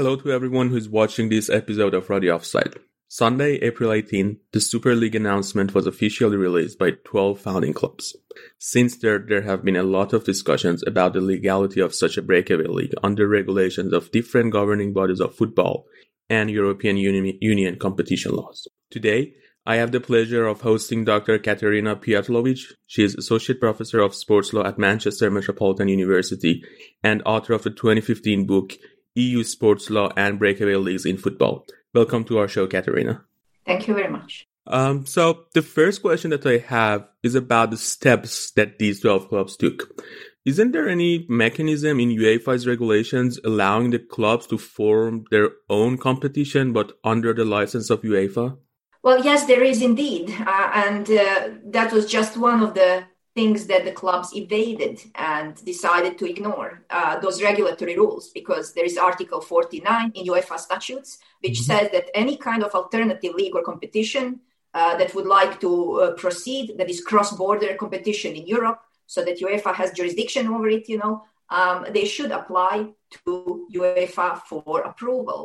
Hello to everyone who is watching this episode of Radio Offside. Sunday, April 18, the Super League announcement was officially released by 12 founding clubs. Since there, there have been a lot of discussions about the legality of such a breakaway league under regulations of different governing bodies of football and European Union, Union competition laws. Today, I have the pleasure of hosting Dr. Katarina Pijetlovic. She is Associate Professor of Sports Law at Manchester Metropolitan University and author of the 2015 book EU Sports Law and Breakaway Leagues in Football. Welcome to our show, Katarina. Thank you very much. Um, so the first question that I have is about the steps that these 12 clubs took. Isn't there any mechanism in UEFA's regulations allowing the clubs to form their own competition but under the license of UEFA? Well, yes, there is indeed. Uh, and uh, that was just one of the things that the clubs evaded and decided to ignore uh, those regulatory rules because there is article 49 in uefa statutes which mm-hmm. says that any kind of alternative league or competition uh, that would like to uh, proceed that is cross-border competition in europe so that uefa has jurisdiction over it you know um, they should apply to uefa for approval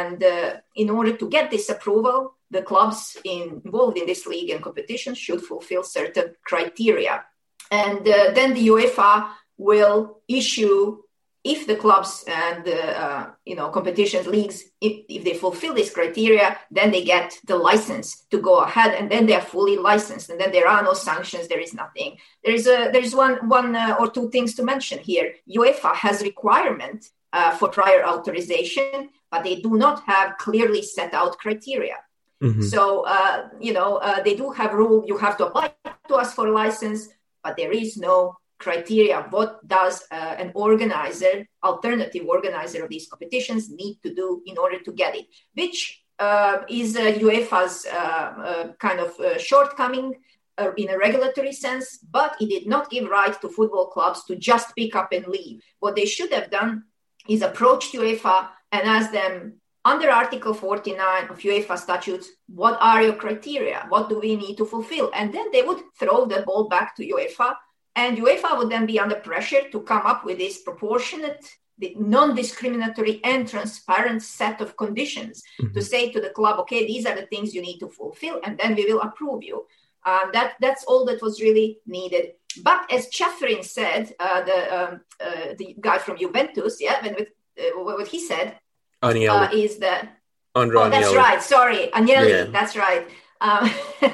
and uh, in order to get this approval the clubs involved in this league and competition should fulfill certain criteria. And uh, then the UEFA will issue, if the clubs and the uh, you know competitions leagues, if, if they fulfill this criteria, then they get the license to go ahead, and then they are fully licensed, and then there are no sanctions. There is nothing. There is a there is one one uh, or two things to mention here. UEFA has requirement uh, for prior authorization, but they do not have clearly set out criteria. Mm-hmm. So, uh, you know, uh, they do have rule. You have to apply to us for a license, but there is no criteria. What does uh, an organizer, alternative organizer of these competitions, need to do in order to get it? Which uh, is UEFA's uh, uh, kind of shortcoming in a regulatory sense, but it did not give right to football clubs to just pick up and leave. What they should have done is approach UEFA and ask them under Article 49 of UEFA statutes, what are your criteria? What do we need to fulfill? And then they would throw the ball back to UEFA, and UEFA would then be under pressure to come up with this proportionate, non-discriminatory, and transparent set of conditions mm-hmm. to say to the club, okay, these are the things you need to fulfill, and then we will approve you. Um, that that's all that was really needed. But as Ceferin said, uh, the um, uh, the guy from Juventus, yeah, when with, uh, what he said uh, is the oh, that's right. Sorry, Agnelli. Yeah. That's right. Um,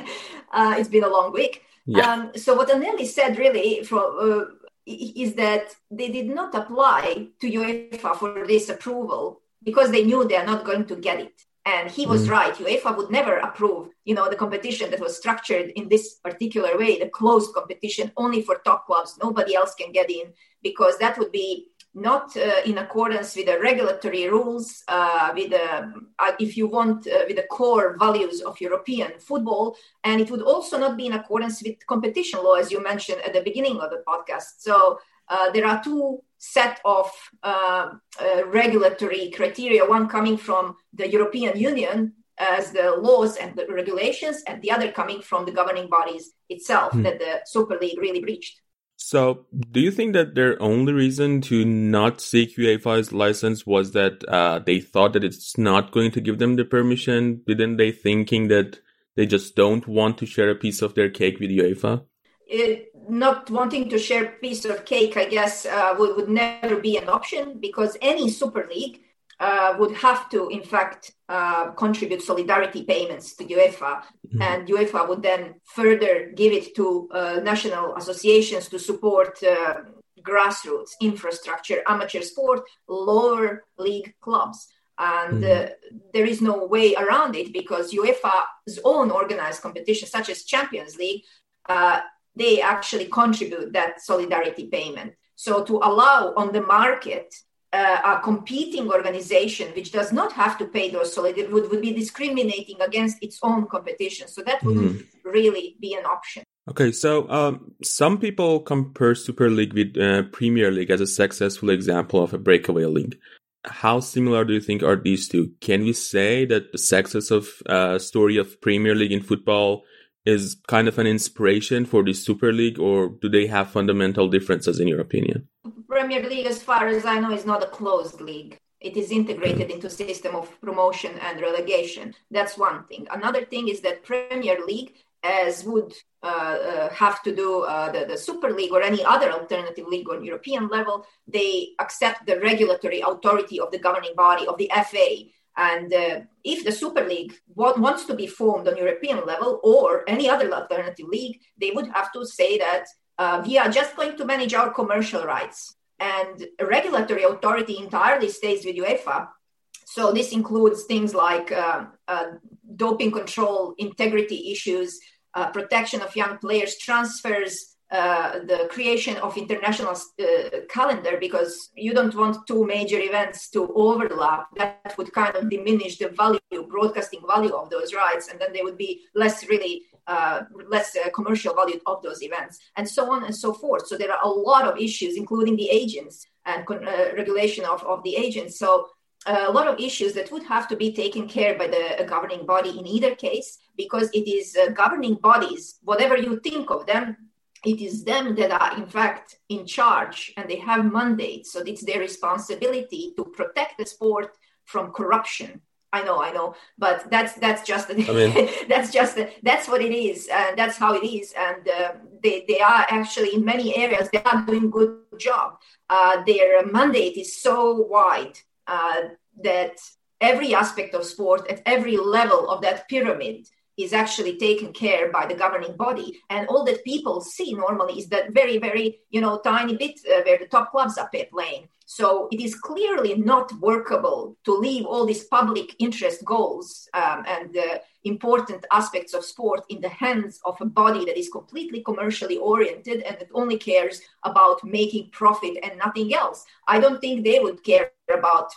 uh, it's been a long week. Yeah. Um, so what Agnelli said really uh, is that they did not apply to UEFA for this approval because they knew they are not going to get it. And he was mm. right. UEFA would never approve, you know, the competition that was structured in this particular way, the closed competition only for top clubs. Nobody else can get in because that would be not uh, in accordance with the regulatory rules, uh, with the, uh, if you want, uh, with the core values of European football, and it would also not be in accordance with competition law, as you mentioned at the beginning of the podcast. So uh, there are two set of uh, regulatory criteria, one coming from the European Union as the laws and the regulations, and the other coming from the governing bodies itself hmm. that the Super League really breached. So, do you think that their only reason to not seek UEFA's license was that uh, they thought that it's not going to give them the permission? Didn't they thinking that they just don't want to share a piece of their cake with UEFA? It, not wanting to share piece of cake, I guess, uh, would, would never be an option because any Super League uh, would have to, in fact, uh, contribute solidarity payments to UEFA, mm-hmm. and UEFA would then further give it to uh, national associations to support uh, grassroots infrastructure, amateur sport, lower league clubs. And mm-hmm. Uh, there is no way around it because UEFA's own organized competitions, such as Champions League, uh, they actually contribute that solidarity payment. So to allow on the market uh, a competing organization which does not have to pay those so it would, would be discriminating against its own competition. So that wouldn't mm. really be an option. Okay so um, some people compare super league with uh, premier league as a successful example of a breakaway league. How similar do you think are these two? Can we say that the success of uh, story of premier league in football is kind of an inspiration for the super league or do they have fundamental differences in your opinion Premier League, as far as I know, is not a closed league. It is integrated into system of promotion and relegation. That's one thing. Another thing is that Premier League, as would uh, uh, have to do uh, the, the Super League or any other alternative league on European level, they accept the regulatory authority of the governing body of the FA. And uh, if the Super League wants to be formed on European level or any other alternative league, they would have to say that uh, we are just going to manage our commercial rights and regulatory authority entirely stays with UEFA. So this includes things like uh, uh, doping control, integrity issues, uh, protection of young players, transfers, uh, the creation of international uh, calendar because you don't want two major events to overlap that would kind of diminish the value broadcasting value of those rights and then they would be less really uh, less uh, commercial value of those events, and so on and so forth. So there are a lot of issues, including the agents and uh, regulation of, of the agents. So uh, a lot of issues that would have to be taken care by the governing body in either case, because it is governing bodies, whatever you think of them, it is them that are in fact in charge and they have mandates. So it's their responsibility to protect the sport from corruption I know, I know, but that's that's just I mean, that's just that's what it is, and that's how it is. And uh, they they are actually in many areas they are doing good job. Uh, their mandate is so wide uh, that every aspect of sport at every level of that pyramid is actually taken care by the governing body and all that people see normally is that very very you know tiny bit uh, where the top clubs are playing so it is clearly not workable to leave all these public interest goals um, and uh, important aspects of sport in the hands of a body that is completely commercially oriented and that only cares about making profit and nothing else. I don't think they would care about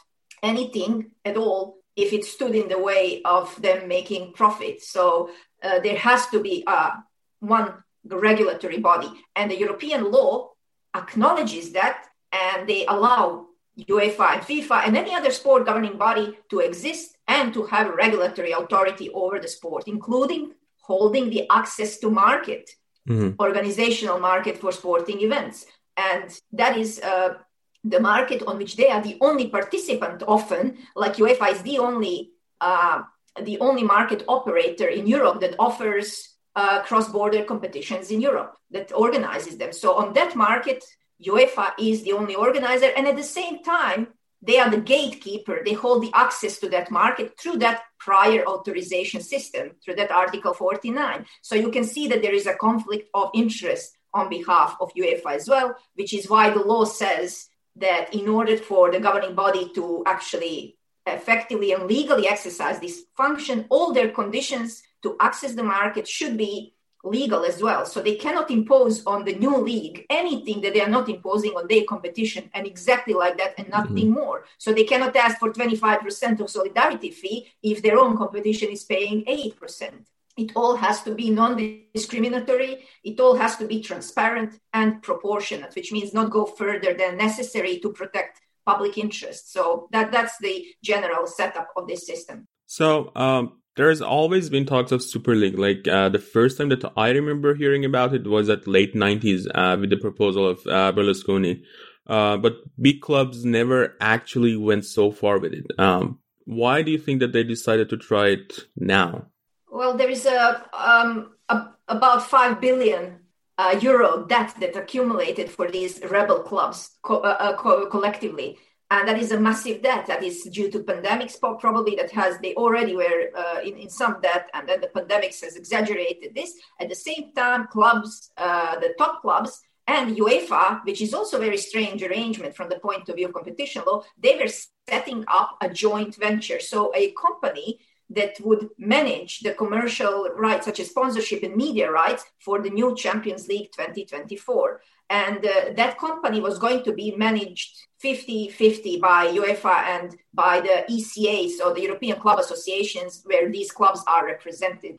anything at all if it stood in the way of them making profit. So uh, there has to be uh, one regulatory body, and the European law acknowledges that and they allow UEFA and FIFA and any other sport governing body to exist and to have regulatory authority over the sport, including holding the access to market, mm-hmm. organizational market for sporting events. And that is uh, the market on which they are the only participant often, like UEFA is the only uh, the only market operator in Europe that offers uh, cross-border competitions in Europe that organizes them. So on that market, UEFA is the only organizer, and at the same time, they are the gatekeeper. They hold the access to that market through that prior authorization system, through that Article 49. So you can see that there is a conflict of interest on behalf of UEFA as well, which is why the law says that in order for the governing body to actually effectively and legally exercise this function, all their conditions to access the market should be legal as well. So they cannot impose on the new league anything that they are not imposing on their competition, and exactly like that, and nothing mm-hmm. more. So they cannot ask for 25% of solidarity fee if their own competition is paying 8%. It all has to be non discriminatory, it all has to be transparent and proportionate, which means not go further than necessary to protect public interest. So that, that's the general setup of this system. So, um, there's always been talks of Super League. Like uh, the first time that I remember hearing about it was at late 90s uh, with the proposal of uh, Berlusconi. Uh, but big clubs never actually went so far with it. Um, why do you think that they decided to try it now? Well, there is a, um, a about five billion uh, euro debt that accumulated for these rebel clubs co- uh, co- collectively. And that is a massive debt that is due to pandemics probably that has they already were uh, in, in some debt and then the pandemics has exaggerated this. At the same time clubs uh, the top clubs and uefa which is also a very strange arrangement from the point of view of competition law they were setting up a joint venture. So a company that would manage the commercial rights, such as sponsorship and media rights, for the new Champions League 2024. And uh, that company was going to be managed 50 50 by UEFA and by the ECA, so the European Club Associations, where these clubs are represented.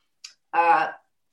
Uh,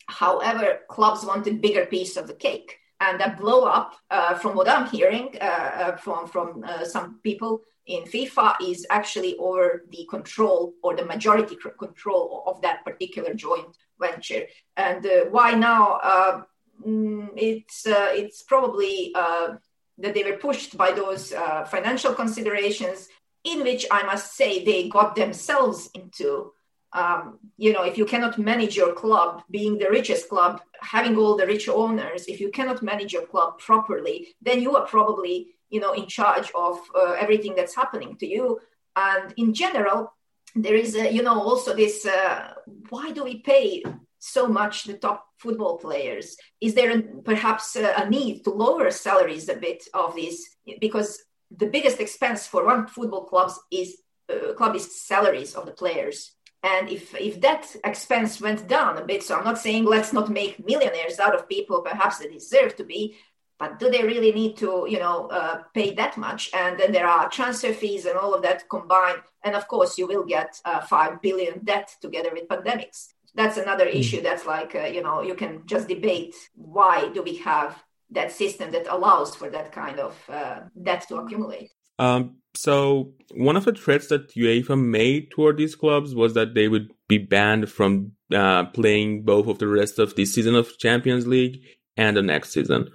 however, clubs wanted bigger piece of the cake. And that blow up, uh, from what I'm hearing uh, uh, from, from uh, some people in FIFA, is actually over the control or the majority control of that particular joint venture. And why now? Mm, it's uh, it's probably uh, that they were pushed by those uh, financial considerations, in which I must say they got themselves into. Um, you know, if you cannot manage your club, being the richest club, having all the rich owners, if you cannot manage your club properly, then you are probably you know in charge of uh, everything that's happening to you. And in general, there is you know also this uh, why do we pay so much the top football players? Is there perhaps a, a, need to lower salaries a bit of these? Because the biggest expense for one football club is uh, club is salaries of the players. And if if that expense went down a bit, so I'm not saying let's not make millionaires out of people, perhaps they deserve to be, but do they really need to you know uh, pay that much and then there are transfer fees and all of that combined and of course you will get uh, 5 billion debt together with pandemics that's another mm. issue that's like uh, you know you can just debate why do we have that system that allows for that kind of uh, debt to accumulate um, so one of the threats that UEFA made toward these clubs was that they would be banned from uh, playing both of the rest of the season of Champions League and the next season.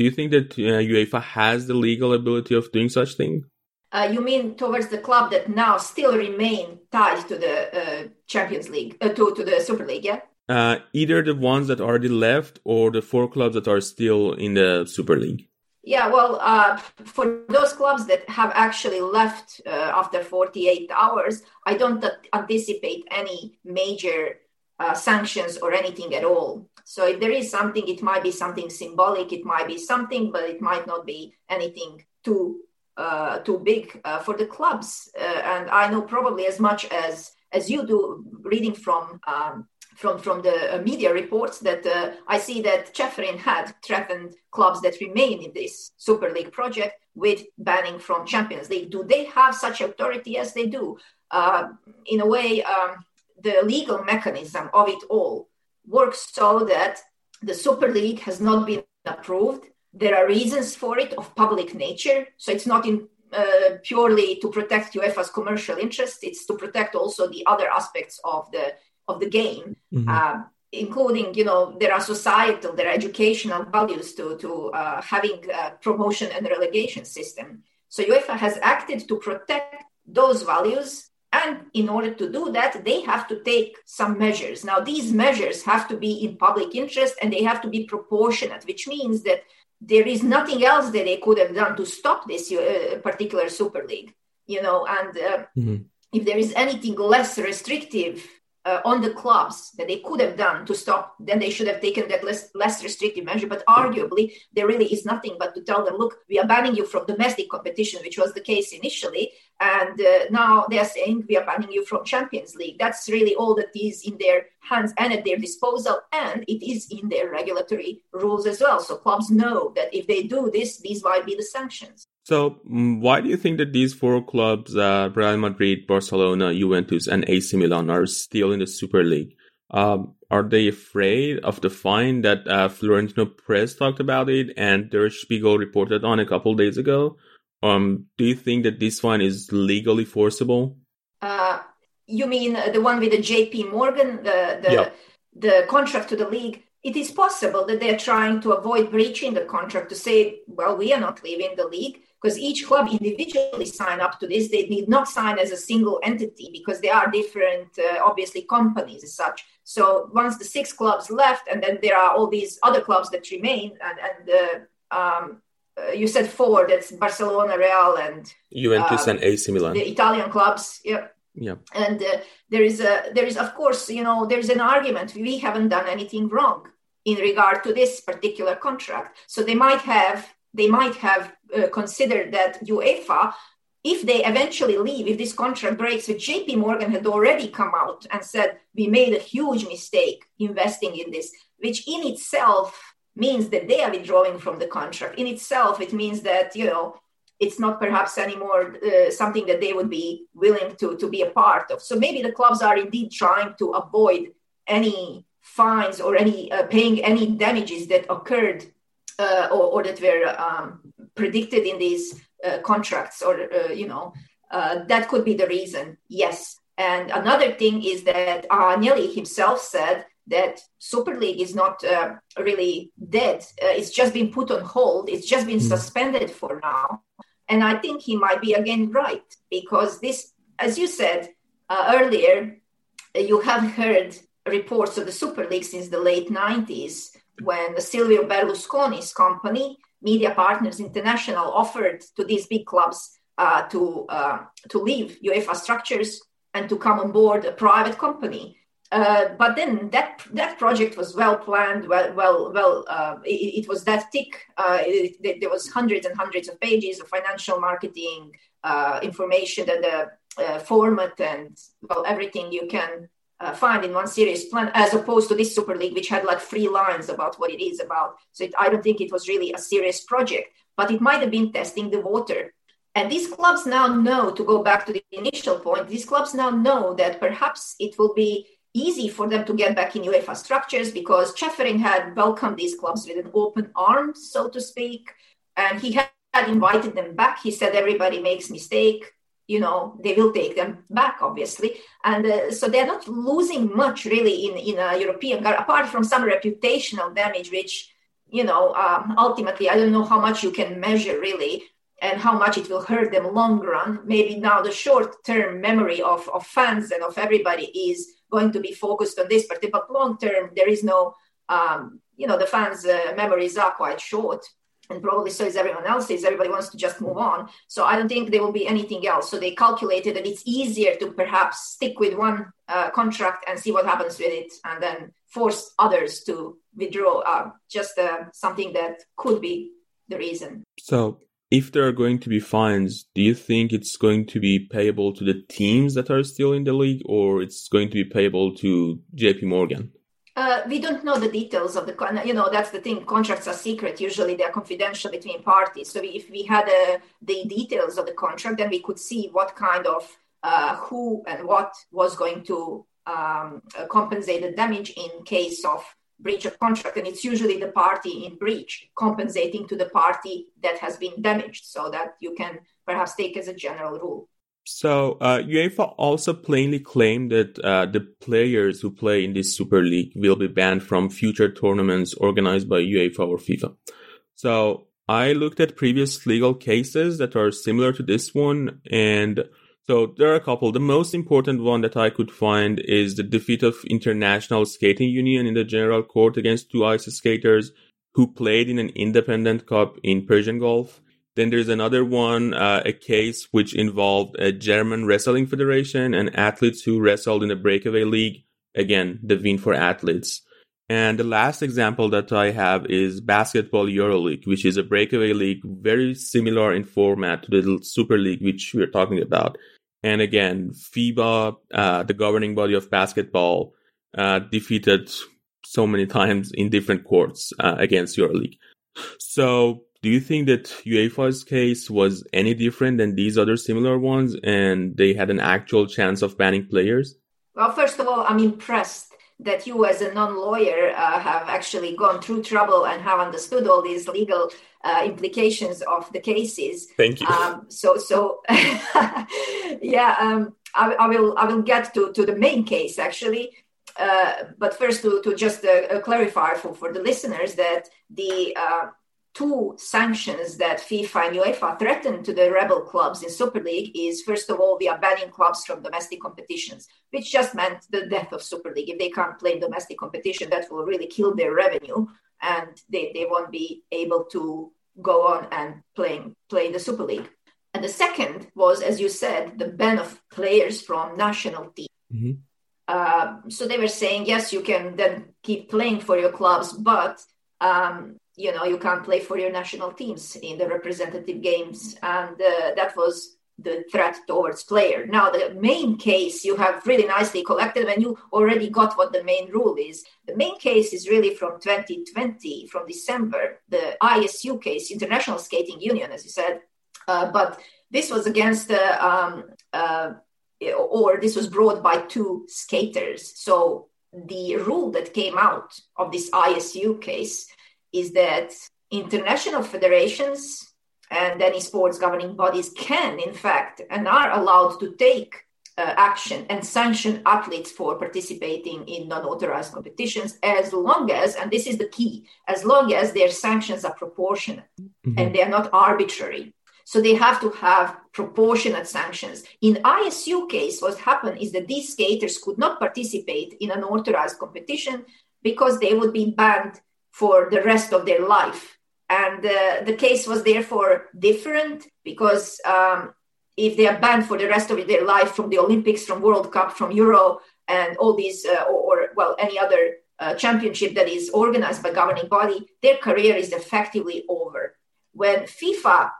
Do you think that uh, UEFA has the legal ability of doing such thing? Uh, you mean towards the club that now still remain tied to the uh, Champions League, uh, to, to the Super League, yeah? Uh, either the ones that already left or the four clubs that are still in the Super League. Yeah, well, uh, for those clubs that have actually left uh, after 48 hours, I don't anticipate any major sanctions or anything at all. So if there is something, it might be something symbolic, it might be something, but it might not be anything too uh, too big uh, for the clubs. Uh, and I know probably as much as as you do, reading from um, from from the uh, media reports that uh, I see that Ceferin had threatened clubs that remain in this Super League project with banning from Champions League. Do they have such authority? Yes, they do. Uh, in a way, um, the legal mechanism of it all works so that the Super League has not been approved there are reasons for it of public nature. So it's not in, uh, purely to protect UEFA's commercial interests. It's to protect also the other aspects of the of the game, mm-hmm. uh, including you know there are societal, there are educational values to to uh, having a promotion and relegation system. So UEFA has acted to protect those values. And in order to do that, they have to take some measures. Now, these measures have to be in public interest and they have to be proportionate, which means that there is nothing else that they could have done to stop this uh, particular super league you know and uh, mm-hmm. if there is anything less restrictive uh, on the clubs that they could have done to stop, then they should have taken that less, less restrictive measure. But arguably, there really is nothing but to tell them, look, we are banning you from domestic competition, which was the case initially. And uh, now they are saying we are banning you from Champions League. That's really all that is in their hands and at their disposal. And it is in their regulatory rules as well. So clubs know that if they do this, these might be the sanctions. So, mm, why do you think that these four clubs, uh, Real Madrid, Barcelona, Juventus, and AC Milan, are still in the Super League? Um, are they afraid of the fine that uh, Florentino Perez talked about it and Der Spiegel reported on a couple days ago? Um, do you think that this fine is legally forcible? Uh, you mean the one with the JP Morgan, the the, yeah. the contract to the league? It is possible that they are trying to avoid breaching the contract to say, well, we are not leaving the league because each club individually sign up to this. They need not sign as a single entity because they are different, uh, obviously, companies as such. So once the six clubs left, and then there are all these other clubs that remain, and, and uh, um, uh, you said four. That's Barcelona, Real, and Juventus and AC Milan. The Italian clubs. Yeah. Yeah. And uh, there is a there is of course you know there is an argument we haven't done anything wrong in regard to this particular contract. So they might have they might have uh, considered that UEFA if they eventually leave, if this contract breaks, with JP Morgan had already come out and said, we made a huge mistake investing in this, which in itself means that they are withdrawing from the contract. In itself, it means that, you know, it's not perhaps anymore uh, something that they would be willing to, to be a part of. So maybe the clubs are indeed trying to avoid any fines or any uh, paying any damages that occurred uh, or, or, that were um, predicted in these uh, contracts or uh, you know uh, that could be the reason yes and another thing is that Agnelli himself said that Super League is not uh, really dead. Uh, it's just been put on hold. It's just been mm. suspended for now. And I think he might be again right because this, as you said uh, earlier, you have heard reports of the Super League since the late 90s when Silvio Berlusconi's company Media Partners International offered to these big clubs uh, to uh, to leave UEFA structures and to come on board a private company. Uh, but then that that project was well planned, well well well. Uh, it, it, was that thick. Uh, it, it, there was hundreds and hundreds of pages of financial marketing uh, information and the format and well everything you can uh, find in one serious plan, as opposed to this Super League, which had like three lines about what it is about. So it, I don't think it was really a serious project, but it might have been testing the water. And these clubs now know, to go back to the initial point, these clubs now know that perhaps it will be easy for them to get back in UEFA structures because Ceferin had welcomed these clubs with an open arm, so to speak. And he had invited them back. He said everybody makes mistake you know they will take them back obviously and uh, so they're not losing much really in in a european car apart from some reputational damage which you know um, ultimately i don't know how much you can measure really and how much it will hurt them long run maybe now the short term memory of, of fans and of everybody is going to be focused on this but, but long term there is no um, you know the fans uh, memories are quite short and probably so is everyone else's. Everybody wants to just move on. So I don't think there will be anything else. So they calculated that it's easier to perhaps stick with one uh, contract and see what happens with it, and then force others to withdraw. Uh, just uh, something that could be the reason. So. If there are going to be fines, do you think it's going to be payable to the teams that are still in the league, or it's going to be payable to JP Morgan? Uh, we don't know the details of the you know that's the thing. Contracts are secret. Usually they're confidential between parties. So if we had uh, the details of the contract then we could see what kind of uh, who and what was going to um, compensate the damage in case of breach of contract and it's usually the party in breach compensating to the party that has been damaged so that you can perhaps take as a general rule so uh, UEFA also plainly claimed that uh, the players who play in this Super League will be banned from future tournaments organized by UEFA or FIFA. So I looked at previous legal cases that are similar to this one, and so there are a couple. The most important one that I could find is the defeat of International Skating Union in the General Court against two ice skaters who played in an independent cup in Persian Gulf. Then there's another one, uh, a case which involved a German Wrestling Federation and athletes who wrestled in a breakaway league. Again, the win for athletes. And the last example that I have is Basketball EuroLeague, which is a breakaway league very similar in format to the Super League, which we're talking about. And again, FIBA, uh, the governing body of basketball, uh, defeated so many times in different courts uh, against EuroLeague. So do you think that UEFA's case was any different than these other similar ones and they had an actual chance of banning players? Well, first of all, I'm impressed that you, as a non lawyer, uh, have actually gone through trouble and have understood all these legal uh, implications of the cases. Thank you. Um, so, so yeah, um, I, I, will I will get to, to the main case actually. Uh, but first, to, to just uh, clarify for, for the listeners that the uh, two sanctions that FIFA and UEFA threatened to the rebel clubs in Super League is first of all, we are banning clubs from domestic competitions, which just meant the death of Super League. If they can't play in domestic competition, that will really kill their revenue and they, they won't be able to go on and play, play the Super League. And the second was, as you said, the ban of players from national teams. Mm-hmm. Uh, so they were saying, yes, you can then keep playing for your clubs, but um, you know you can't play for your national teams in the representative games and uh, that was the threat towards player. Now, the main case you have really nicely collected and you already got what the main rule is. The main case is really from 2020, from December, the ISU case, International Skating Union, as you said. Uh, but this was against the, um, uh, or this was brought by two skaters. So the rule that came out of this ISU case is that international federations and any sports governing bodies can, in fact, and are allowed to take uh, action and sanction athletes for participating in non authorized competitions as long as, and this is the key, as long as their sanctions are proportionate mm-hmm. and they are not arbitrary. So they have to have proportionate sanctions. In ISU case, what happened is that these skaters could not participate in an authorized competition because they would be banned for the rest of their life and uh, the case was therefore different because um, if they are banned for the rest of their life from the Olympics, from World Cup, from Euro, and all these, uh, or, or, well, any other uh, championship that is organized by governing body, their career is effectively over. When FIFA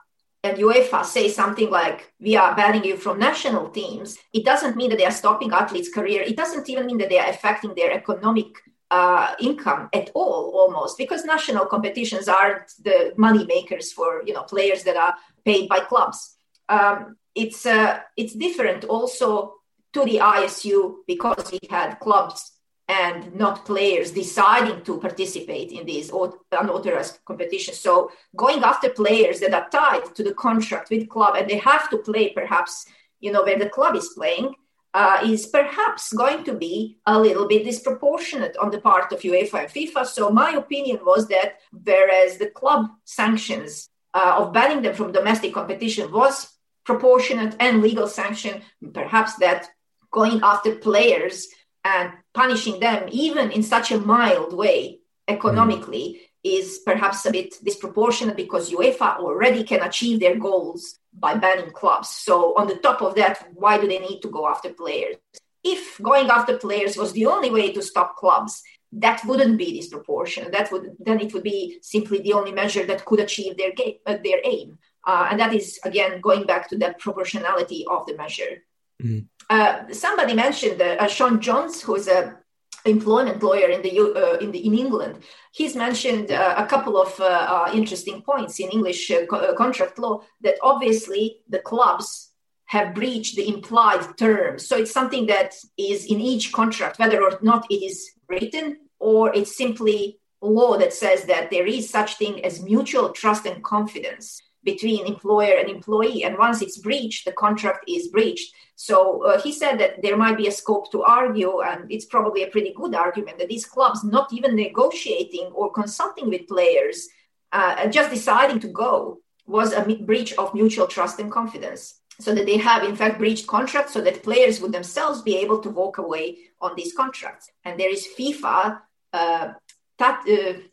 and UEFA say something like, we are banning you from national teams, it doesn't mean that they are stopping athletes' career. It doesn't even mean that they are affecting their economic uh, income at all almost because national competitions aren't the money makers for you know players that are paid by clubs. Um, it's uh, it's different also to the isu because we had clubs and not players deciding to participate in these unauthorized competitions. So going after players that are tied to the contract with club and they have to play perhaps you know where the club is playing uh, is perhaps going to be a little bit disproportionate on the part of UEFA and FIFA. So my opinion was that whereas the club sanctions uh, of banning them from domestic competition was proportionate and legal sanction, perhaps that going after players and punishing them even in such a mild way economically mm. is perhaps a bit disproportionate because UEFA already can achieve their goals by banning clubs. So, on the top of that, why do they need to go after players? If going after players was the only way to stop clubs, that wouldn't be disproportionate. That would then it would be simply the only measure that could achieve their game, uh, their aim. Uh, and that is again going back to that proportionality of the measure. Mm. Uh, somebody mentioned uh, Sean Jones, who is a employment lawyer in the uh, in the in England. He's mentioned uh, a couple of uh, uh interesting points in English uh, co- uh, contract law that obviously the clubs have breached the implied terms. So it's something that is in each contract, whether or not it is written or it's simply law that says that there is such thing as mutual trust and confidence between employer and employee and once it's breached the contract is breached. So uh, he said that there might be a scope to argue and it's probably a pretty good argument that these clubs not even negotiating or consulting with players uh, just deciding to go was a breach of mutual trust and confidence. So that they have in fact breached contracts so that players would themselves be able to walk away on these contracts. And there is fifa uh,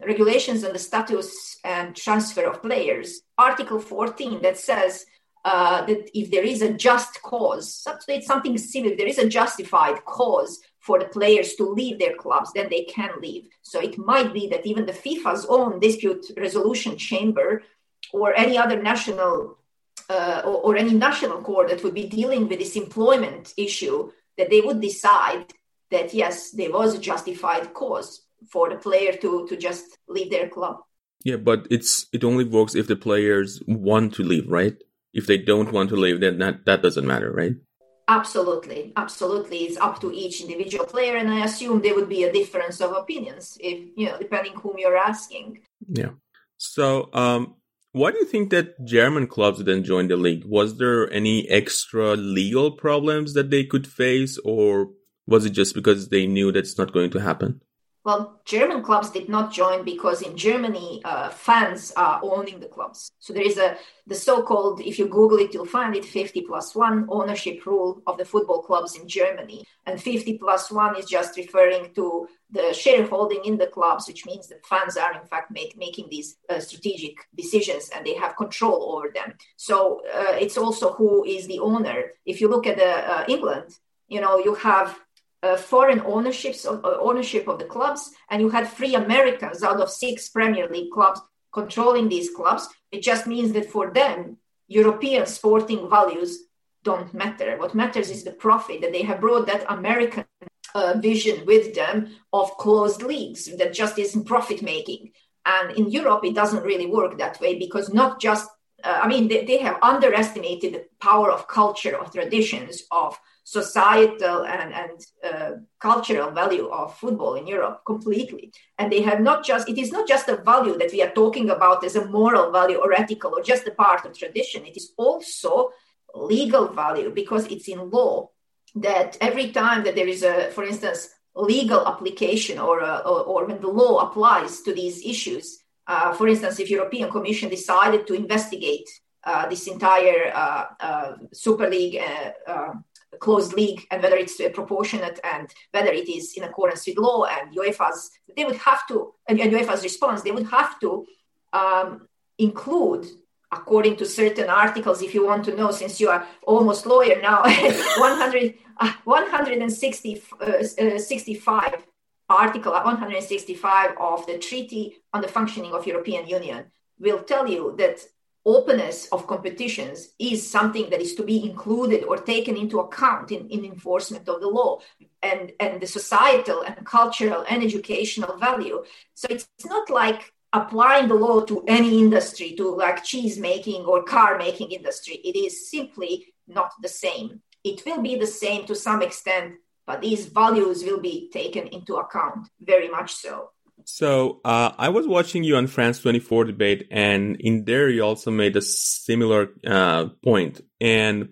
regulations on the status and transfer of players. Article 14 that says uh, that if there is a just cause, it's something similar, there is a justified cause for the players to leave their clubs, then they can leave. So it might be that even the FIFA's own dispute resolution chamber or any other national uh, or, or any national court that would be dealing with this employment issue, that they would decide that yes, there was a justified cause for the player to to just leave their club. Yeah, but it's it only works if the players want to leave, right? If they don't want to leave, then that that doesn't matter, right? Absolutely, absolutely. It's up to each individual player, and I assume there would be a difference of opinions if you know, depending whom you're asking. Yeah. So, um, why do you think that German clubs didn't join the league? Was there any extra legal problems that they could face, or was it just because they knew that's not going to happen? Well, German clubs did not join because in Germany, uh, fans are owning the clubs. So there is a the so-called, if you Google it, you'll find it 50 plus one ownership rule of the football clubs in Germany. And 50 plus one is just referring to the shareholding in the clubs, which means that fans are in fact make, making these uh, strategic decisions and they have control over them. So uh, it's also who is the owner. If you look at the uh, England, you know you have uh, foreign ownerships of, uh, ownership of the clubs, and you had three Americans out of six Premier League clubs controlling these clubs. It just means that for them, European sporting values don't matter. What matters is the profit that they have brought that American uh, vision with them of closed leagues that just isn't profit making. And in Europe, it doesn't really work that way because not just, uh, I mean, they, they have underestimated the power of culture, of traditions, of societal and, and uh, cultural value of football in Europe completely. And they have not just, it is not just a value that we are talking about as a moral value or ethical or just a part of tradition. It is also legal value because it's in law that every time that there is a, for instance, legal application or, uh, or, or, when the law applies to these issues, uh, for instance, if European Commission decided to investigate uh, this entire uh, uh, Super League uh, closed league and whether it's proportionate and whether it is in accordance with law and UEFA's, they would have to, and, UEFA's response, they would have to um, include according to certain articles, if you want to know, since you are almost lawyer now, 100, uh, 160, uh, uh, 65 article 165 of the Treaty on the Functioning of European Union will tell you that openness of competitions is something that is to be included or taken into account in, in enforcement of the law and, and the societal and cultural and educational value. So it's not like applying the law to any industry, to like cheese making or car making industry. It is simply not the same. It will be the same to some extent, but these values will be taken into account very much so. So uh, I was watching you on France 24 debate, and in there you also made a similar uh, point. And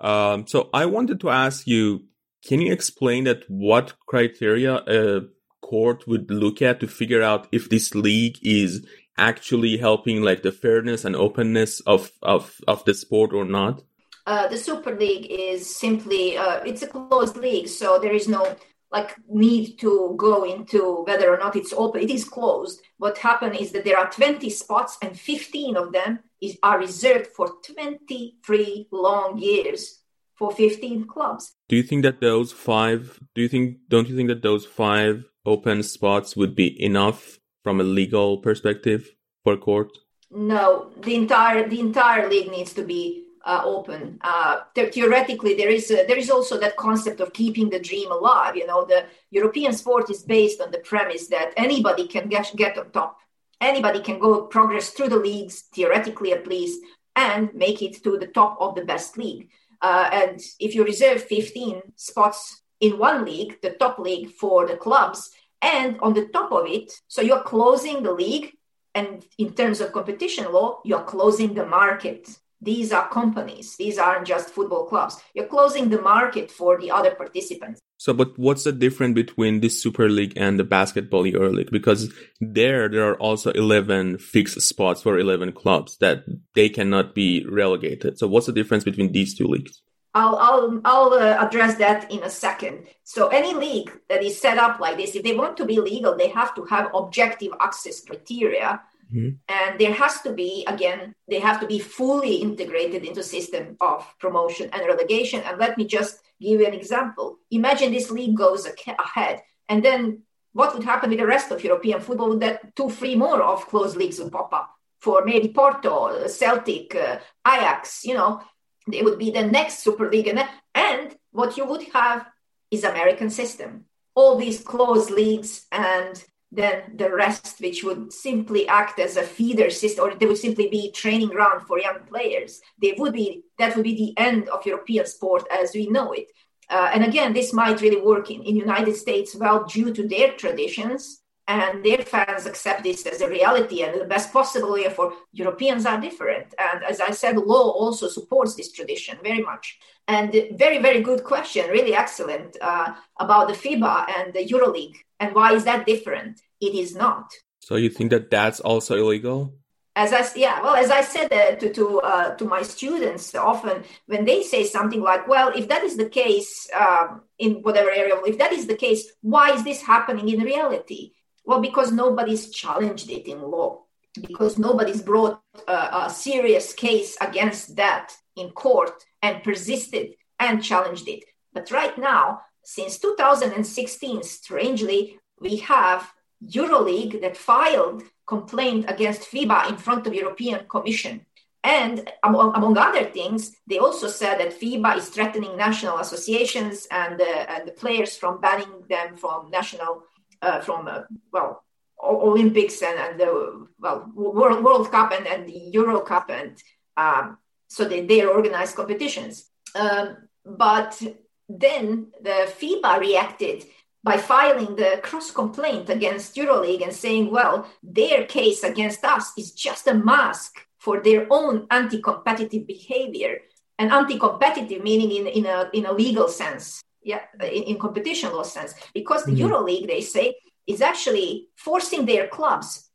um, so I wanted to ask you, can you explain that what criteria a court would look at to figure out if this league is actually helping like the fairness and openness of of, of the sport or not? Uh, the Super League is simply uh, it's a closed league, so there is no like need to go into whether or not it's open. It is closed. What happened is that there are 20 spots and 15 of them is, are reserved for 23 long years for 15 clubs. Do you think that those five, do you think, don't you think that those five open spots would be enough from a legal perspective for court? No, the entire, the entire league needs to be uh, open. Uh, theoretically, there is a, there is also that concept of keeping the dream alive. You know, the European sport is based on the premise that anybody can get, get on top, anybody can go progress through the leagues, theoretically at least, and make it to the top of the best league. Uh, and if you reserve 15 spots in one league, the top league for the clubs, and on the top of it, so you're closing the league, and in terms of competition law, you're closing the market these are companies. These aren't just football clubs. You're closing the market for the other participants. So but what's the difference between this super league and the basketball league? Because there there are also 11 fixed spots for 11 clubs that they cannot be relegated. So what's the difference between these two leagues? I'll, I'll, I'll uh, address that in a second. So, any league that is set up like this, if they want to be legal, they have to have objective access criteria Mm-hmm. And there has to be, again, they have to be fully integrated into system of promotion and relegation. And let me just give you an example. Imagine this league goes ahead, and then what would happen with the rest of European football? Would that two, three more of closed leagues would pop up for maybe Porto, Celtic, uh, Ajax, you know, they would be the next Super League. And, and what you would have is American system. All these closed leagues and then the rest, which would simply act as a feeder system, or they would simply be training ground for young players. They would be that would be the end of European sport as we know it. Uh, and again, this might really work in in United States well due to their traditions and their fans accept this as a reality and the best possible way for europeans are different and as i said law also supports this tradition very much and very very good question really excellent uh, about the fiba and the euroleague and why is that different it is not so you think that that's also illegal as I yeah, well, as I said uh, to to uh, to my students often when they say something like, "Well, if that is the case um, in whatever area, if that is the case, why is this happening in reality?" Well, because nobody's challenged it in law, because nobody's brought a, a serious case against that in court and persisted and challenged it. But right now, since 2016, strangely, we have EuroLeague that filed complaint against FIBA in front of European Commission. And among, among, other things, they also said that FIBA is threatening national associations and, uh, and the players from banning them from national, uh, from, uh, well, Olympics and, and the well World, World Cup and, and the Euro Cup and um, so they, they organized competitions. Um, but then the FIBA reacted by filing the cross complaint against EuroLeague and saying, well, their case against us is just a mask for their own anti-competitive behavior and anti-competitive meaning in, in, a, in a legal sense yeah in, in competition law sense because the mm-hmm. euroleague they say is actually forcing their clubs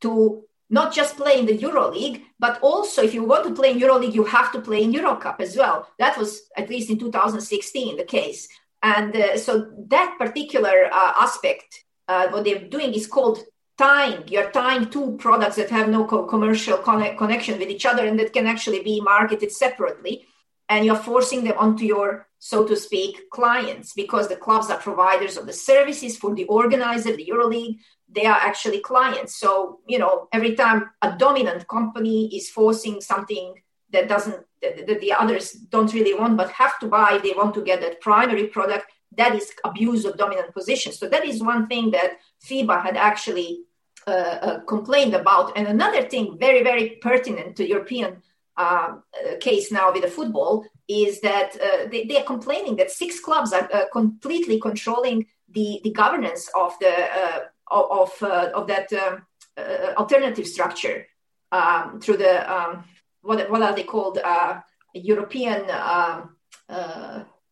to not just play in the EuroLeague, but also if you want to play in EuroLeague, you have to play in EuroCup as well. That was at least in 2016 the case. And uh, so that particular uh, aspect, uh, what they're doing is called tying. You're tying two products that have no co- commercial conne- connection with each other and that can actually be marketed separately. And you're forcing them onto your so to speak, clients because the clubs are providers of the services for the organizer, the EuroLeague. They are actually clients. So, you know, every time a dominant company is forcing something that doesn't, that, the others don't really want, but have to buy, they want to get that primary product, that is abuse of dominant position. So, that is one thing that FIBA had actually uh, uh, complained about. And another thing, very, very pertinent to European uh, case now with the football is that uh, they, they, are complaining that six clubs are uh, completely controlling the, the governance of the uh, of uh, of that um, uh, alternative structure um, through the um, what what are they called European um,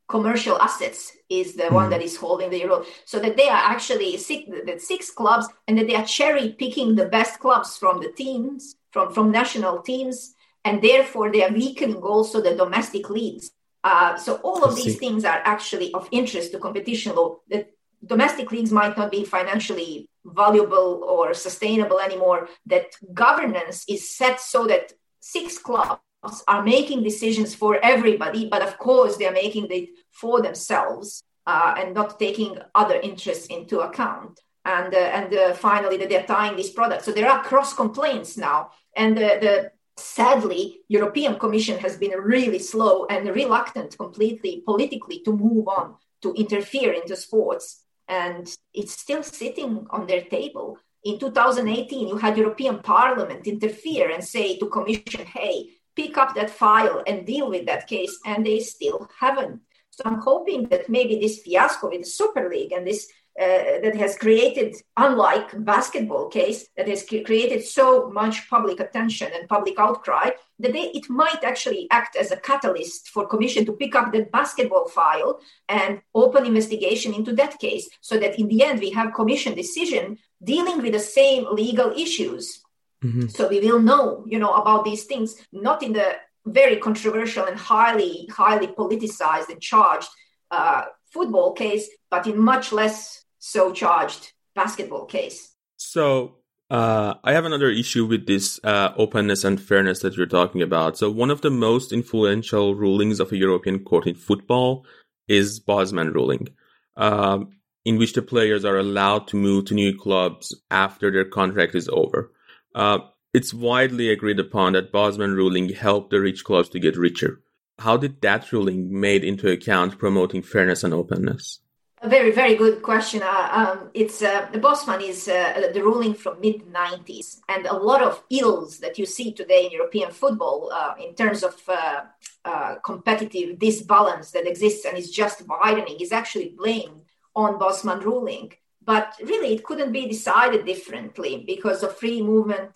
commercial assets is the mm. one hmm. that is holding the euro so that they are actually six, that six clubs and that they are cherry picking the best clubs from the teams from from national teams and therefore they are weakening also the domestic leagues. Uh, so all of these things are actually of interest to competition law. The domestic leagues might not be financially valuable or sustainable anymore. That governance is set so that six clubs are making decisions for everybody, but of course they are making it for themselves uh, and not taking other interests into account. And uh, and uh, finally, that they're tying these products. So there are cross complaints now, and the, the sadly european commission has been really slow and reluctant completely politically to move on to interfere into sports and it's still sitting on their table. In 2018 you had european parliament interfere and say to commission hey pick up that file and deal with that case and they still haven't. So i'm hoping that maybe this fiasco with the super league and this uh, that has created, unlike basketball case, that has created so much public attention and public outcry, that they, it might actually act as a catalyst for commission to pick up that basketball file and open investigation into that case, so that in the end we have commission decision dealing with the same legal issues. Mm-hmm. So we will know, you know, about these things, not in the very controversial and highly, highly politicized and charged uh, football case, but in much less so charged basketball case. So uh, I have another issue with this uh, openness and fairness that you're talking about. So one of the most influential rulings of a European court in football is Bosman ruling, um, in which the players are allowed to move to new clubs after their contract is over. Uh, it's widely agreed upon that Bosman ruling helped the rich clubs to get richer. How did that ruling made into account promoting fairness and openness? A very, very good question. Uh, um, it's uh, the Bosman is uh, the ruling from mid '90s, and a lot of ills that you see today in European football, uh, in terms of uh, uh, competitive disbalance that exists and is just widening, is actually blamed on Bosman ruling. But really, it couldn't be decided differently because of free movement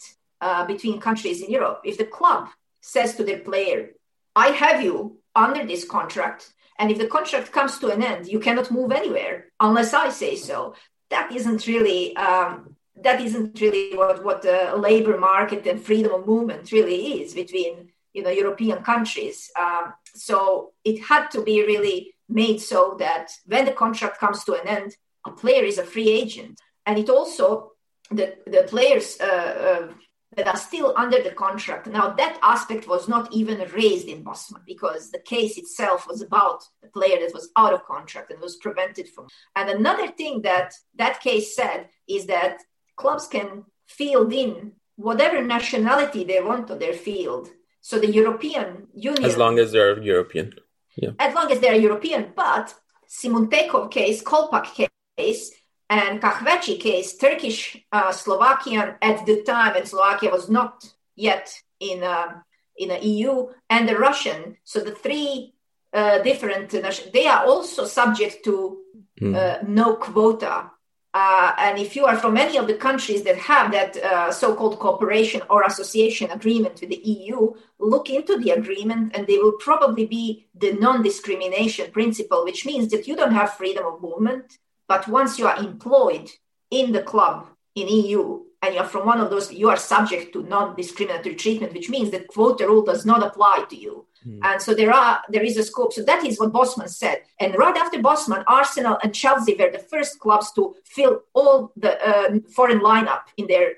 between countries in Europe. If the club says to their player, "I have you under this contract," And if the contract comes to an end, you cannot move anywhere unless I say so. That isn't really um, that isn't really what what the labor market and freedom of movement really is between you know European countries. Um, so it had to be really made so that when the contract comes to an end, a player is a free agent, and it also the the players. Uh, uh, that are still under the contract. Now, that aspect was not even raised in Bosman because the case itself was about a player that was out of contract and was prevented from. And another thing that that case said is that clubs can field in whatever nationality they want on their field So the European Union. As long as they're European. Yeah. As long as they're European. But Simutenkov case, Kolpak case, and Kahveci case, Turkish uh, Slovakian at the time, and Slovakia was not yet in uh, in the EU, and the Russian. So the three uh, different they are also subject to mm. no quota uh, and if you are from any of the countries that have that uh, so-called cooperation or association agreement with the EU, look into the agreement, and they will probably be the non-discrimination principle, which means that you don't have freedom of movement, but once you are employed in the club in EU and you're from one of those, you are subject to non-discriminatory treatment, which means the quota rule does not apply to you. Mm. And so there are there is a scope. So that is what Bosman said. And right after Bosman, Arsenal and Chelsea were the first clubs to fill all the uh, foreign lineup in their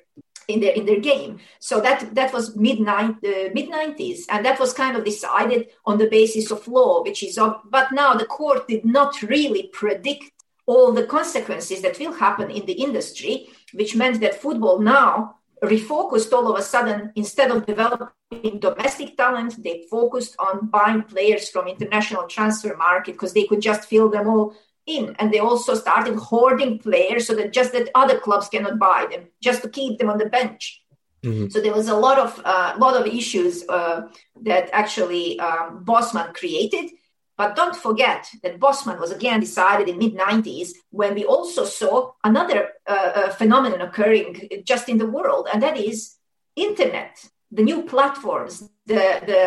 in their in their game. So that that was mid uh, mid nineties, and that was kind of decided on the basis of law, which is of. But now the court did not really predict all the consequences that will happen in the industry, which meant that football now refocused all of a sudden instead of developing domestic talent they focused on buying players from international transfer market because they could just fill them all in. And they also started hoarding players so that just that other clubs cannot buy them just to keep them on the bench. Mm-hmm. so there was a lot of uh, lot of issues uh, that actually um, Bosman created but don't forget that Bosman was again decided in mid 90s when we also saw another uh, uh, phenomenon occurring just in the world, and that is internet, the new platforms, the the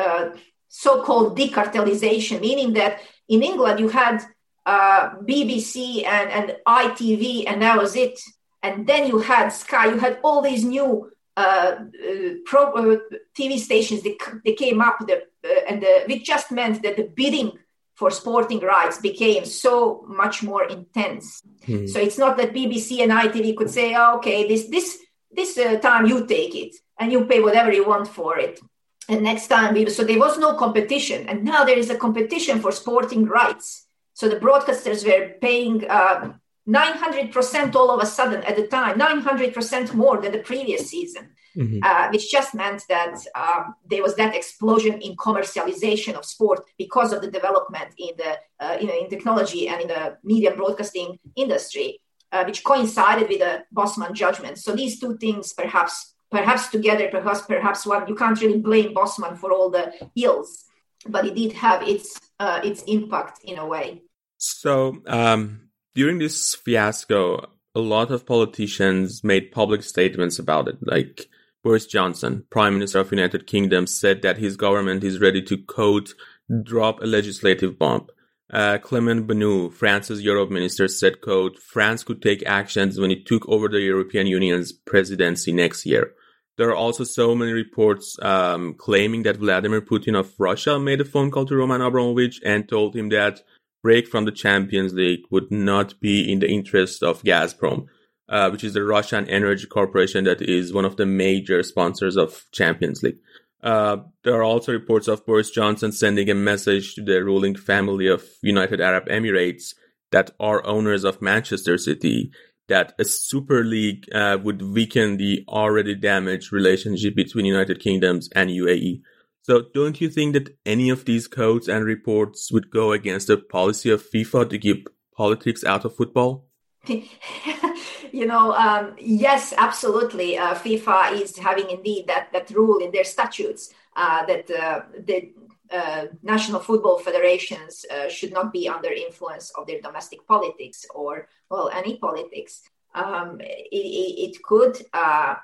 uh, so-called decartelization, meaning that in England you had uh, BBC and, and ITV, and that was it. And then you had Sky, you had all these new uh, uh, pro, uh, TV stations they, they came up the, and the, which just meant that the bidding for sporting rights became so much more intense. Hmm. So it's not that BBC and ITV could say, oh, "Okay, this this this uh, time you take it and you pay whatever you want for it." And next time, we, so there was no competition, and now there is a competition for sporting rights. So the broadcasters were paying uh, 900% all of a sudden at the time, 900% more than the previous season, mm-hmm. uh, which just meant that um, there was that explosion in commercialization of sport because of the development in the uh, in, in, technology and in the media broadcasting industry, uh, which coincided with the Bosman judgment. So these two things, perhaps, perhaps together, perhaps, perhaps one, you can't really blame Bosman for all the ills, but it did have its uh, its impact in a way. So. Um during this fiasco, a lot of politicians made public statements about it. Like Boris Johnson, Prime Minister of the United Kingdom, said that his government is ready to quote drop a legislative bomb. Uh, Clement Beaune, France's Europe minister, said, quote, France could take actions when it took over the European Union's presidency next year. There are also so many reports um, claiming that Vladimir Putin of Russia made a phone call to Roman Abramovich and told him that break from the Champions League would not be in the interest of Gazprom, uh, which is the Russian energy corporation that is one of the major sponsors of Champions League. Uh, there are also reports of Boris Johnson sending a message to the ruling family of United Arab Emirates that are owners of Manchester City that a super league uh, would weaken the already damaged relationship between United Kingdoms and UAE. So don't you think that any of these codes and reports would go against the policy of FIFA to keep politics out of football? you know, um, yes, absolutely. Uh, FIFA is having indeed that, that rule in their statutes uh, that uh, the uh, national football federations uh, should not be under influence of their domestic politics or, well, any politics. Um, it, it, could, uh,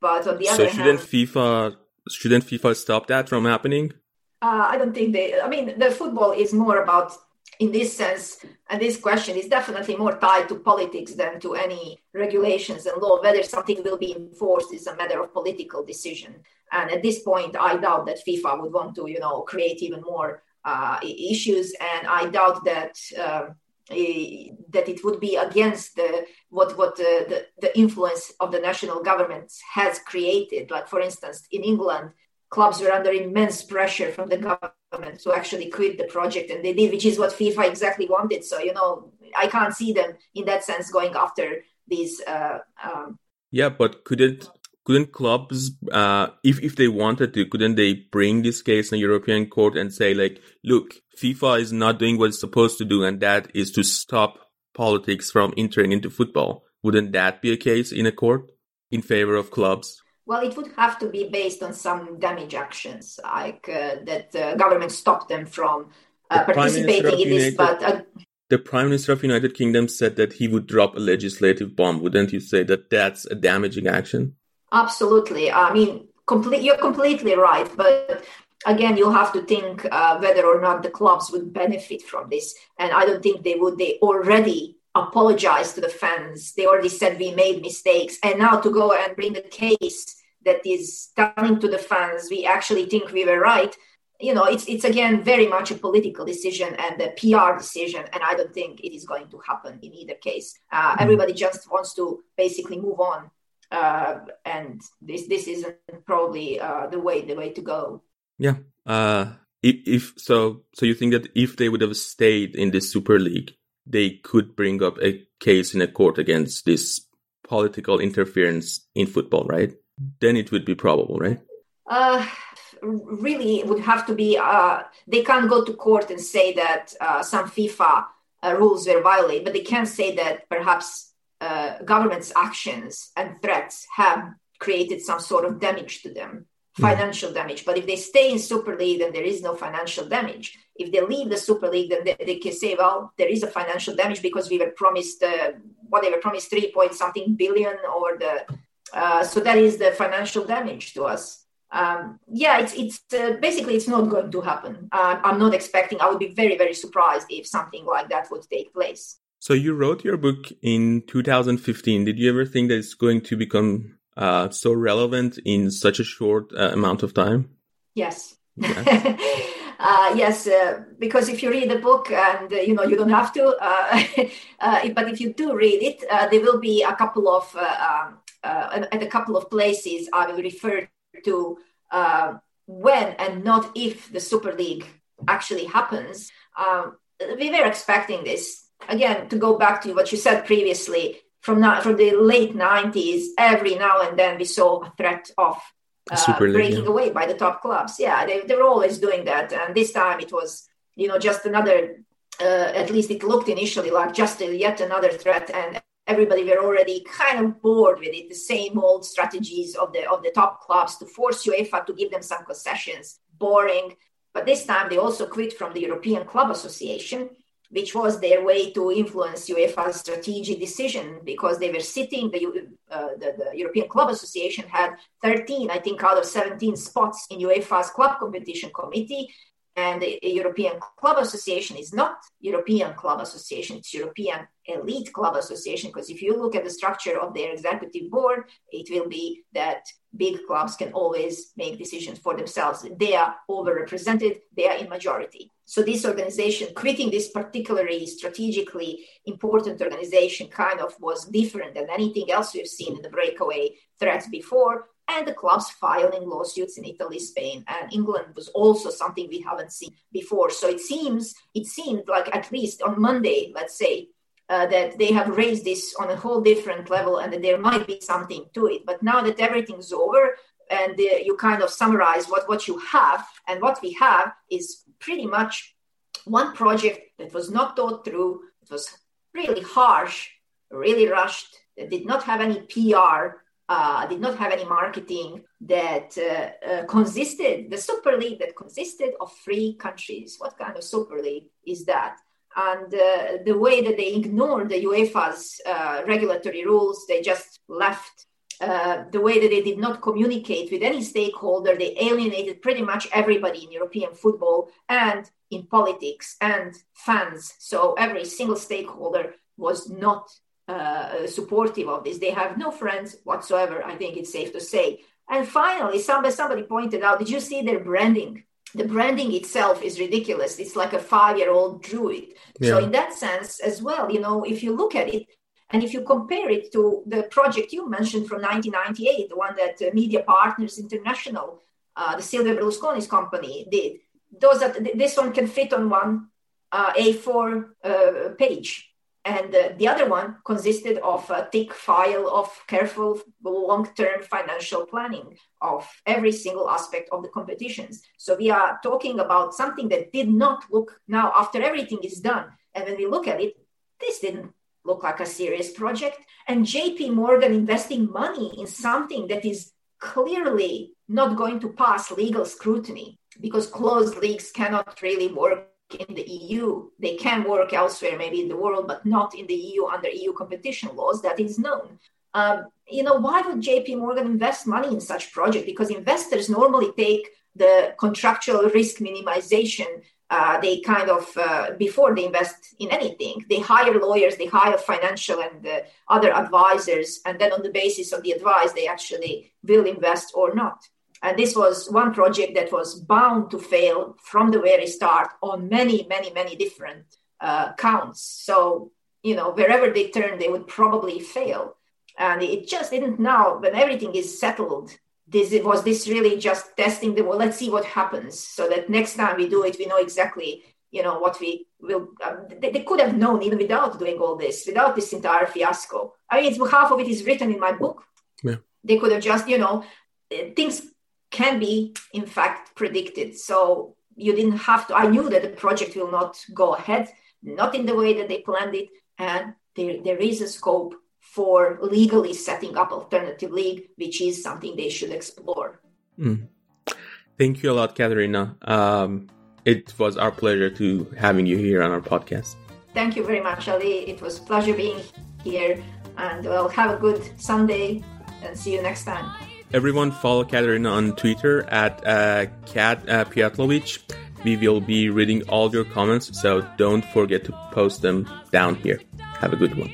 but on the so other hand. So shouldn't FIFA shouldn't FIFA stop that from happening? Uh, I don't think they. I mean, the football is more about, in this sense, and this question is definitely more tied to politics than to any regulations and law. Whether something will be enforced is a matter of political decision. And at this point, I doubt that FIFA would want to, you know, create even more uh, issues. And I doubt that. Uh, that it would be against the, what what the, the, the, influence of the national government has created. Like for instance, in England, clubs were under immense pressure from the government to actually quit the project, and they did, which is what FIFA exactly wanted. So you know, I can't see them in that sense going after these. Uh, um, yeah, but couldn't couldn't clubs, uh, if if they wanted to, couldn't they bring this case in European court and say like, look, FIFA is not doing what it's supposed to do, and that is to stop politics from entering into football? Wouldn't that be a case in a court in favor of clubs? Well, it would have to be based on some damage actions, like uh, that uh, government stopped them from uh, participating in this. But uh, the Prime Minister of United Kingdom said that he would drop a legislative bomb. Wouldn't you say that that's a damaging action? Absolutely. I mean, complete, you're completely right. But again, you'll have to think uh, whether or not the clubs would benefit from this. And I don't think they would. They already apologized to the fans. They already said we made mistakes. And now to go and bring a case that is telling to the fans we actually think we were right you know, it's it's again very much a political decision and a PR decision, and I don't think it is going to happen in either case. Uh, mm-hmm. Everybody just wants to basically move on, uh, and this this isn't probably uh, the way the way to go. Yeah. Uh, if, if so, so you think that if they would have stayed in the Super League, they could bring up a case in a court against this political interference in football, right? Then it would be probable, right? Uh, really would have to be uh, they can't go to court and say that uh, some FIFA uh, rules were violated, but they can say that perhaps uh, government's actions and threats have created some sort of damage to them, hmm. financial damage. But if they stay in Super League, then there is no financial damage. If they leave the Super League, then they, they can say, well, there is a financial damage because we were promised uh, what they were promised three point something billion or the uh, so that is the financial damage to us um, yeah, it's it's uh, basically it's not going to happen. Uh, I'm not expecting. I would be very very surprised if something like that would take place. So you wrote your book in 2015. Did you ever think that it's going to become uh, so relevant in such a short uh, amount of time? Yes. Uh, yes, uh, because if you read the book and uh, you know you don't have to, uh, but if you do read it, there will be a couple of um, at a couple of places I will refer to uh, when and not if the Super League actually happens. Um, we were expecting this. Again, to go back to what you said previously, from now, from the late 90s, every now and then we saw a threat of uh, breaking yeah. away by the top clubs. Yeah, they, they were always doing that. And this time it was, you know, just another, uh, at least it looked initially like just a, yet another threat. And everybody were already kind of bored with it the same old strategies of the of the top clubs to force uefa to give them some concessions boring but this time they also quit from the european club association which was their way to influence uefa's strategic decision because they were sitting the, uh, the, the european club association had 13 i think out of 17 spots in uefa's club competition committee and the European Club Association is not European Club Association, it's European Elite Club Association. Because if you look at the structure of their executive board, it will be that big clubs can always make decisions for themselves. They are overrepresented, they are in majority. So this organization, quitting this particularly strategically important organization, kind of was different than anything else we've seen in the breakaway threats before and the clubs filing lawsuits in Italy, Spain, and England was also something we haven't seen before. So it seems it seemed like at least on Monday, let's say, uh, that they have raised this on a whole different level and that there might be something to it. But now that everything's over and uh, you kind of summarize what, what you have, and what we have is pretty much one project that was not thought through, it was really harsh, really rushed, that did not have any PR uh, did not have any marketing that uh, uh, consisted the super league that consisted of three countries. What kind of super league is that? And uh, the way that they ignored the uefa's uh, regulatory rules they just left uh, the way that they did not communicate with any stakeholder they alienated pretty much everybody in european football and in politics and fans. So every single stakeholder was not uh, supportive of this. They have no friends whatsoever. I think it's safe to say. And finally, somebody somebody pointed out. Did you see their branding? The branding itself is ridiculous. It's like a five-year-old drew it. Yeah. So in that sense, as well, you know, if you look at it, and if you compare it to the project you mentioned from 1998, the one that uh, Media Partners International, uh, the Silvio Berlusconi's company, did, those that this one can fit on one uh, A4 uh, page And uh, the other one consisted of a thick file of careful long term financial planning of every single aspect of the competitions. So we are talking about something that did not look now, after everything is done, and when we look at it, this didn't look like a serious project. And JP Morgan investing money in something that is clearly not going to pass legal scrutiny because closed leagues cannot really work in the EU. They can work elsewhere, maybe in the world, but not in the EU under EU competition laws. That is known. Um, you know, why would JP Morgan invest money in such project? Because investors normally take the contractual risk minimization. Uh, they kind of, uh, before they invest in anything, they hire lawyers, they hire financial and uh, other advisors, and then on the basis of the advice, they actually will invest or not. And this was one project that was bound to fail from the very start on many, many, many different uh, counts. So, you know, wherever they turned, they would probably fail. And it just didn't now, when everything is settled, this it was this really just testing the well, let's see what happens so that next time we do it, we know exactly, you know, what we will. Um, they, they, could have known even without doing all this, without this entire fiasco. I mean, it's, half of it is written in my book. Yeah. They could have just, you know, things can be in fact predicted. So you didn't have to. I knew that the project will not go ahead, not in the way that they planned it, and there, there is a scope for legally setting up alternative league, which is something they should explore. Mm. Thank you a lot, Katarina. Um, it was our pleasure to having you here on our podcast. Thank you very much, Ali. It was a pleasure being here, and well, have a good Sunday, and see you next time. Everyone follow Katarina on Twitter at uh, Kat uh, Pijetlovic. We will be reading all your comments, so don't forget to post them down here. Have a good one.